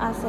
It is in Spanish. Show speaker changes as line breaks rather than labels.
hace